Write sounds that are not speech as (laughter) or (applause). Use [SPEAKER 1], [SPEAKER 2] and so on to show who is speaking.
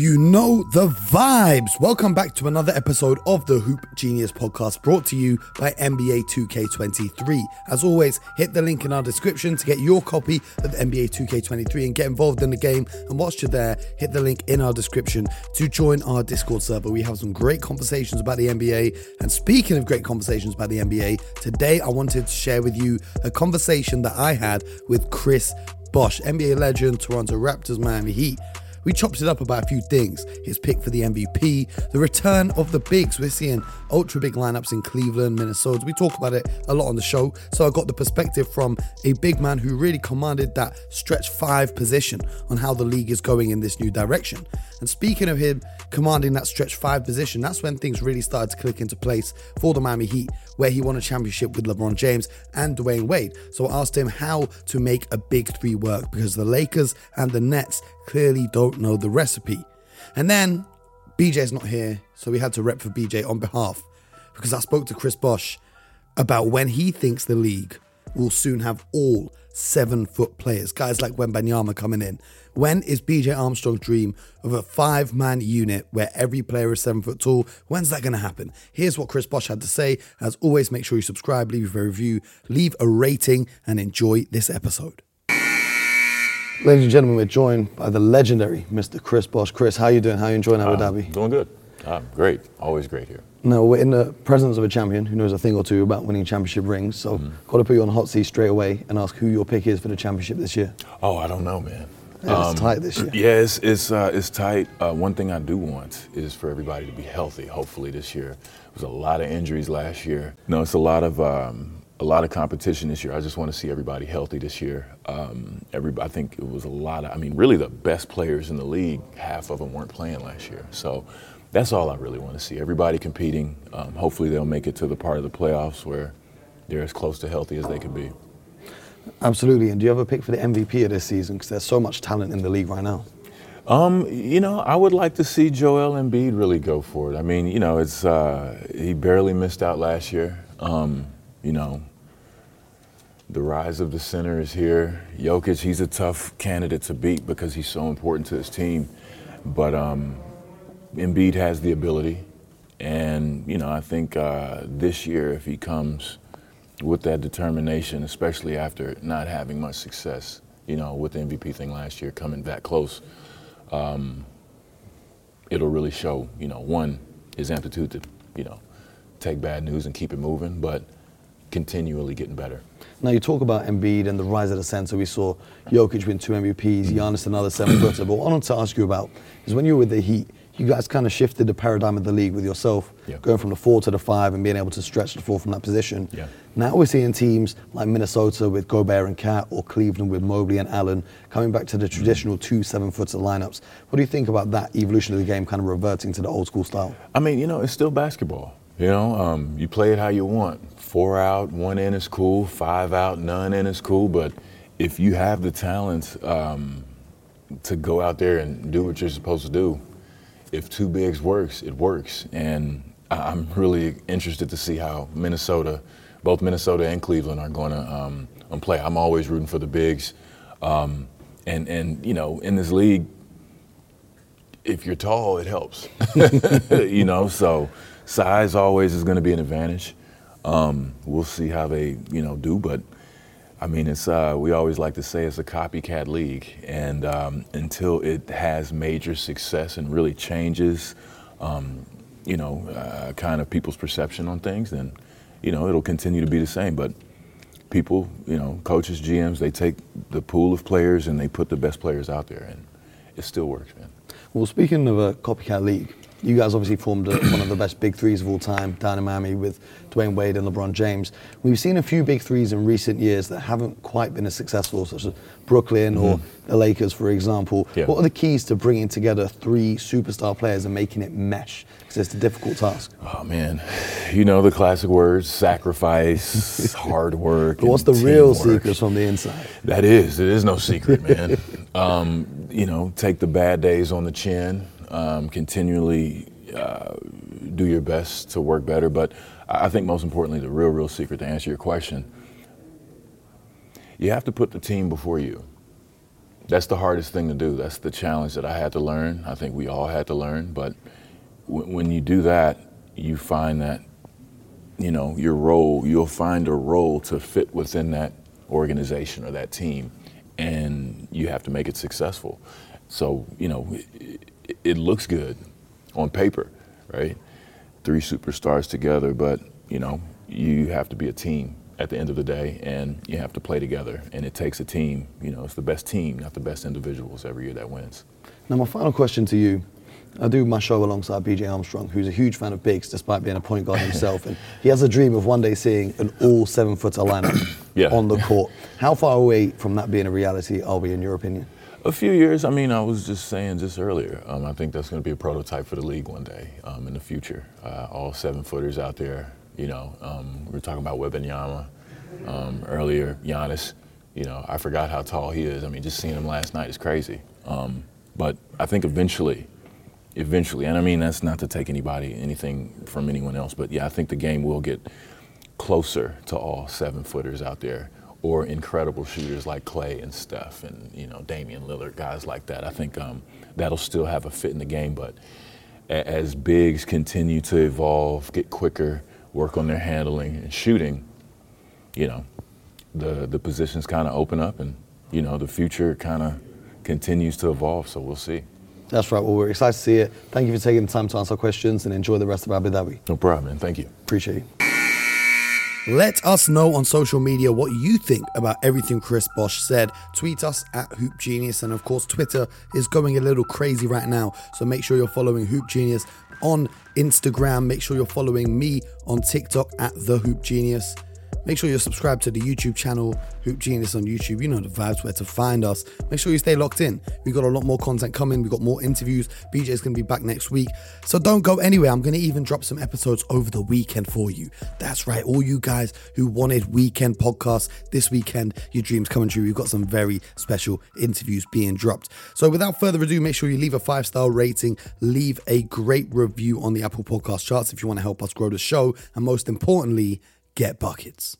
[SPEAKER 1] You know the vibes. Welcome back to another episode of the Hoop Genius podcast brought to you by NBA 2K23. As always, hit the link in our description to get your copy of NBA 2K23 and get involved in the game. And whilst you're there, hit the link in our description to join our Discord server. We have some great conversations about the NBA. And speaking of great conversations about the NBA, today I wanted to share with you a conversation that I had with Chris Bosh, NBA legend, Toronto Raptors, Miami Heat. We chopped it up about a few things his pick for the MVP, the return of the bigs. We're seeing ultra big lineups in Cleveland, Minnesota. We talk about it a lot on the show. So I got the perspective from a big man who really commanded that stretch five position on how the league is going in this new direction. And speaking of him commanding that stretch five position, that's when things really started to click into place for the Miami Heat, where he won a championship with LeBron James and Dwyane Wade. So I asked him how to make a big three work because the Lakers and the Nets clearly don't know the recipe. And then BJ's not here, so we had to rep for BJ on behalf because I spoke to Chris Bosh about when he thinks the league will soon have all seven foot players, guys like Wembanyama coming in. When is BJ Armstrong's dream of a five man unit where every player is seven foot tall? When's that going to happen? Here's what Chris Bosh had to say. As always, make sure you subscribe, leave a review, leave a rating, and enjoy this episode. Ladies and gentlemen, we're joined by the legendary Mr. Chris Bosh. Chris, how are you doing? How are you enjoying Abu
[SPEAKER 2] Uh,
[SPEAKER 1] Dhabi?
[SPEAKER 2] Doing good. Uh, great. Always great here.
[SPEAKER 1] Now we're in the presence of a champion who knows a thing or two about winning championship rings. So, got to put you on the hot seat straight away and ask who your pick is for the championship this year.
[SPEAKER 2] Oh, I don't know, man.
[SPEAKER 1] Yeah, it's tight this year.
[SPEAKER 2] Yeah, it's it's, uh, it's tight. Uh, one thing I do want is for everybody to be healthy. Hopefully this year. There was a lot of injuries last year. No, it's a lot of um, a lot of competition this year. I just want to see everybody healthy this year. Um, everybody, I think it was a lot of. I mean, really, the best players in the league, half of them weren't playing last year. So. That's all I really want to see. Everybody competing. Um, hopefully, they'll make it to the part of the playoffs where they're as close to healthy as they can be.
[SPEAKER 1] Absolutely. And do you have a pick for the MVP of this season? Because there's so much talent in the league right now.
[SPEAKER 2] Um, you know, I would like to see Joel Embiid really go for it. I mean, you know, it's uh, he barely missed out last year. Um, you know, the rise of the center is here. Jokic, he's a tough candidate to beat because he's so important to his team. But um, Embiid has the ability, and you know, I think uh, this year if he comes with that determination, especially after not having much success, you know, with the MVP thing last year, coming that close um, it'll really show, you know, one, his amplitude to, you know, take bad news and keep it moving, but continually getting better.
[SPEAKER 1] Now, you talk about Embiid and the rise of the center. We saw Jokic win two MVPs, mm-hmm. Giannis another seven footer. But what I wanted to ask you about is when you were with the Heat, you guys kind of shifted the paradigm of the league with yourself,
[SPEAKER 2] Yeah.
[SPEAKER 1] going from the four to the five and being able to stretch the floor from that position.
[SPEAKER 2] Yeah.
[SPEAKER 1] Now we're seeing teams like Minnesota with Gobert and KAT or Cleveland with Mobley and Allen coming back to the mm-hmm. traditional two seven footer lineups. What do you think about that evolution of the game kind of reverting to the old school style?
[SPEAKER 2] I mean, you know, it's still basketball. You know, um, you play it how you want. Four out, one in is cool. Five out, none in is cool. But if you have the talent um, to go out there and do what you're supposed to do, if two bigs works, it works. And I'm really interested to see how Minnesota, both Minnesota and Cleveland, are going to um, um, play. I'm always rooting for the bigs. Um, and and you know, in this league, if you're tall, it helps. (laughs) you know, so size always is going to be an advantage. Um, we'll see how they, you know, do. But I mean, it's uh, we always like to say it's a copycat league, and um, until it has major success and really changes, um, you know, uh, kind of people's perception on things, then you know it'll continue to be the same. But people, you know, coaches, GMs, they take the pool of players and they put the best players out there, and it still works, man.
[SPEAKER 1] Well, speaking of a copycat league, you guys obviously formed a, one of the best big threes of all time down in Miami with Dwyane Wade and LeBron James. We've seen a few big threes in recent years that haven't quite been as successful, such as Brooklyn or the Lakers, for example.
[SPEAKER 2] Mm-hmm. Yeah.
[SPEAKER 1] What are the keys to bringing together three superstar players and making it mesh? Because it's a difficult task.
[SPEAKER 2] Oh man, you know the classic words: sacrifice, (laughs) hard work.
[SPEAKER 1] But what's the real secret from the inside?
[SPEAKER 2] That is, it is no secret, man. (laughs) um, you know, take the bad days on the chin. Um, continually uh, do your best to work better. But I think most importantly, the real, real secret to answer your question, you have to put the team before you. that's the hardest thing to do. That's the challenge that I had to learn. I think we all had to learn. But w- when you do that, you find that, you know, your role, you'll find a role to fit within that organization or that team, and you have to make it successful. So, you know, it, looks good on paper, right? Three superstars together, but, you know, you have to be a team at the end of the day, and you have to play together. And it takes a team. You know, it's the best team, not the best individuals every year that wins.
[SPEAKER 1] Now, my final question to you. I do my show alongside BJ Armstrong, who's a huge fan of bigs, despite being a point guard himself, and he has a dream of one day seeing an all seven-footer lineup (coughs)
[SPEAKER 2] yeah.
[SPEAKER 1] on the court. How far away from that being a reality are we, in your opinion?
[SPEAKER 2] A few years. I mean, I was just saying just earlier. Um, I think that's going to be a prototype for the league one day um, in the future. Uh, all seven footers out there you know, um, we were talking about Wembanyama um, earlier. Giannis, you know, I forgot how tall he is. I mean, just seeing him last night is crazy. Um, but I think eventually, eventually, and I mean that's not to take anybody anything from anyone else, but yeah, I think the game will get closer to all seven footers out there or incredible shooters like Klay and Steph and you know Damian Lillard, guys like that. I think um, that'll still have a fit in the game, but as bigs continue to evolve, get quicker, work on their handling and shooting, you know, the the positions kind of open up, and you know the future kind of continues to evolve. So we'll see.
[SPEAKER 1] That's right. Well, we're excited to see it. Thank you for taking the time to answer questions and enjoy the rest of Abu Dhabi.
[SPEAKER 2] No problem, man. Thank you.
[SPEAKER 1] Appreciate you. Let us know on social media what you think about everything Chris Bosh said. Tweet us at Hoop Genius, and of course, Twitter is going a little crazy right now. So make sure you're following Hoop Genius on Instagram. Make sure you're following me on TikTok at The Hoop Genius. Make sure you're subscribed to the YouTube channel, Hoop Genius on YouTube. You know the vibes where to find us. Make sure you stay locked in. We've got a lot more content coming. We've got more interviews. BJ's going to be back next week. So don't go anywhere. I'm going to even drop some episodes over the weekend for you. That's right. All you guys who wanted weekend podcasts this weekend, your dreams coming true. We've got some very special interviews being dropped. So without further ado, make sure you leave a five star rating, leave a great review on the Apple Podcast charts if you want to help us grow the show. And most importantly, get buckets.